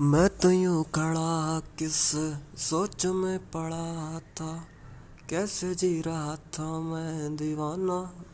मैं तो यूँ खड़ा किस सोच में पड़ा था? कैसे जी रहा था मैं दीवाना?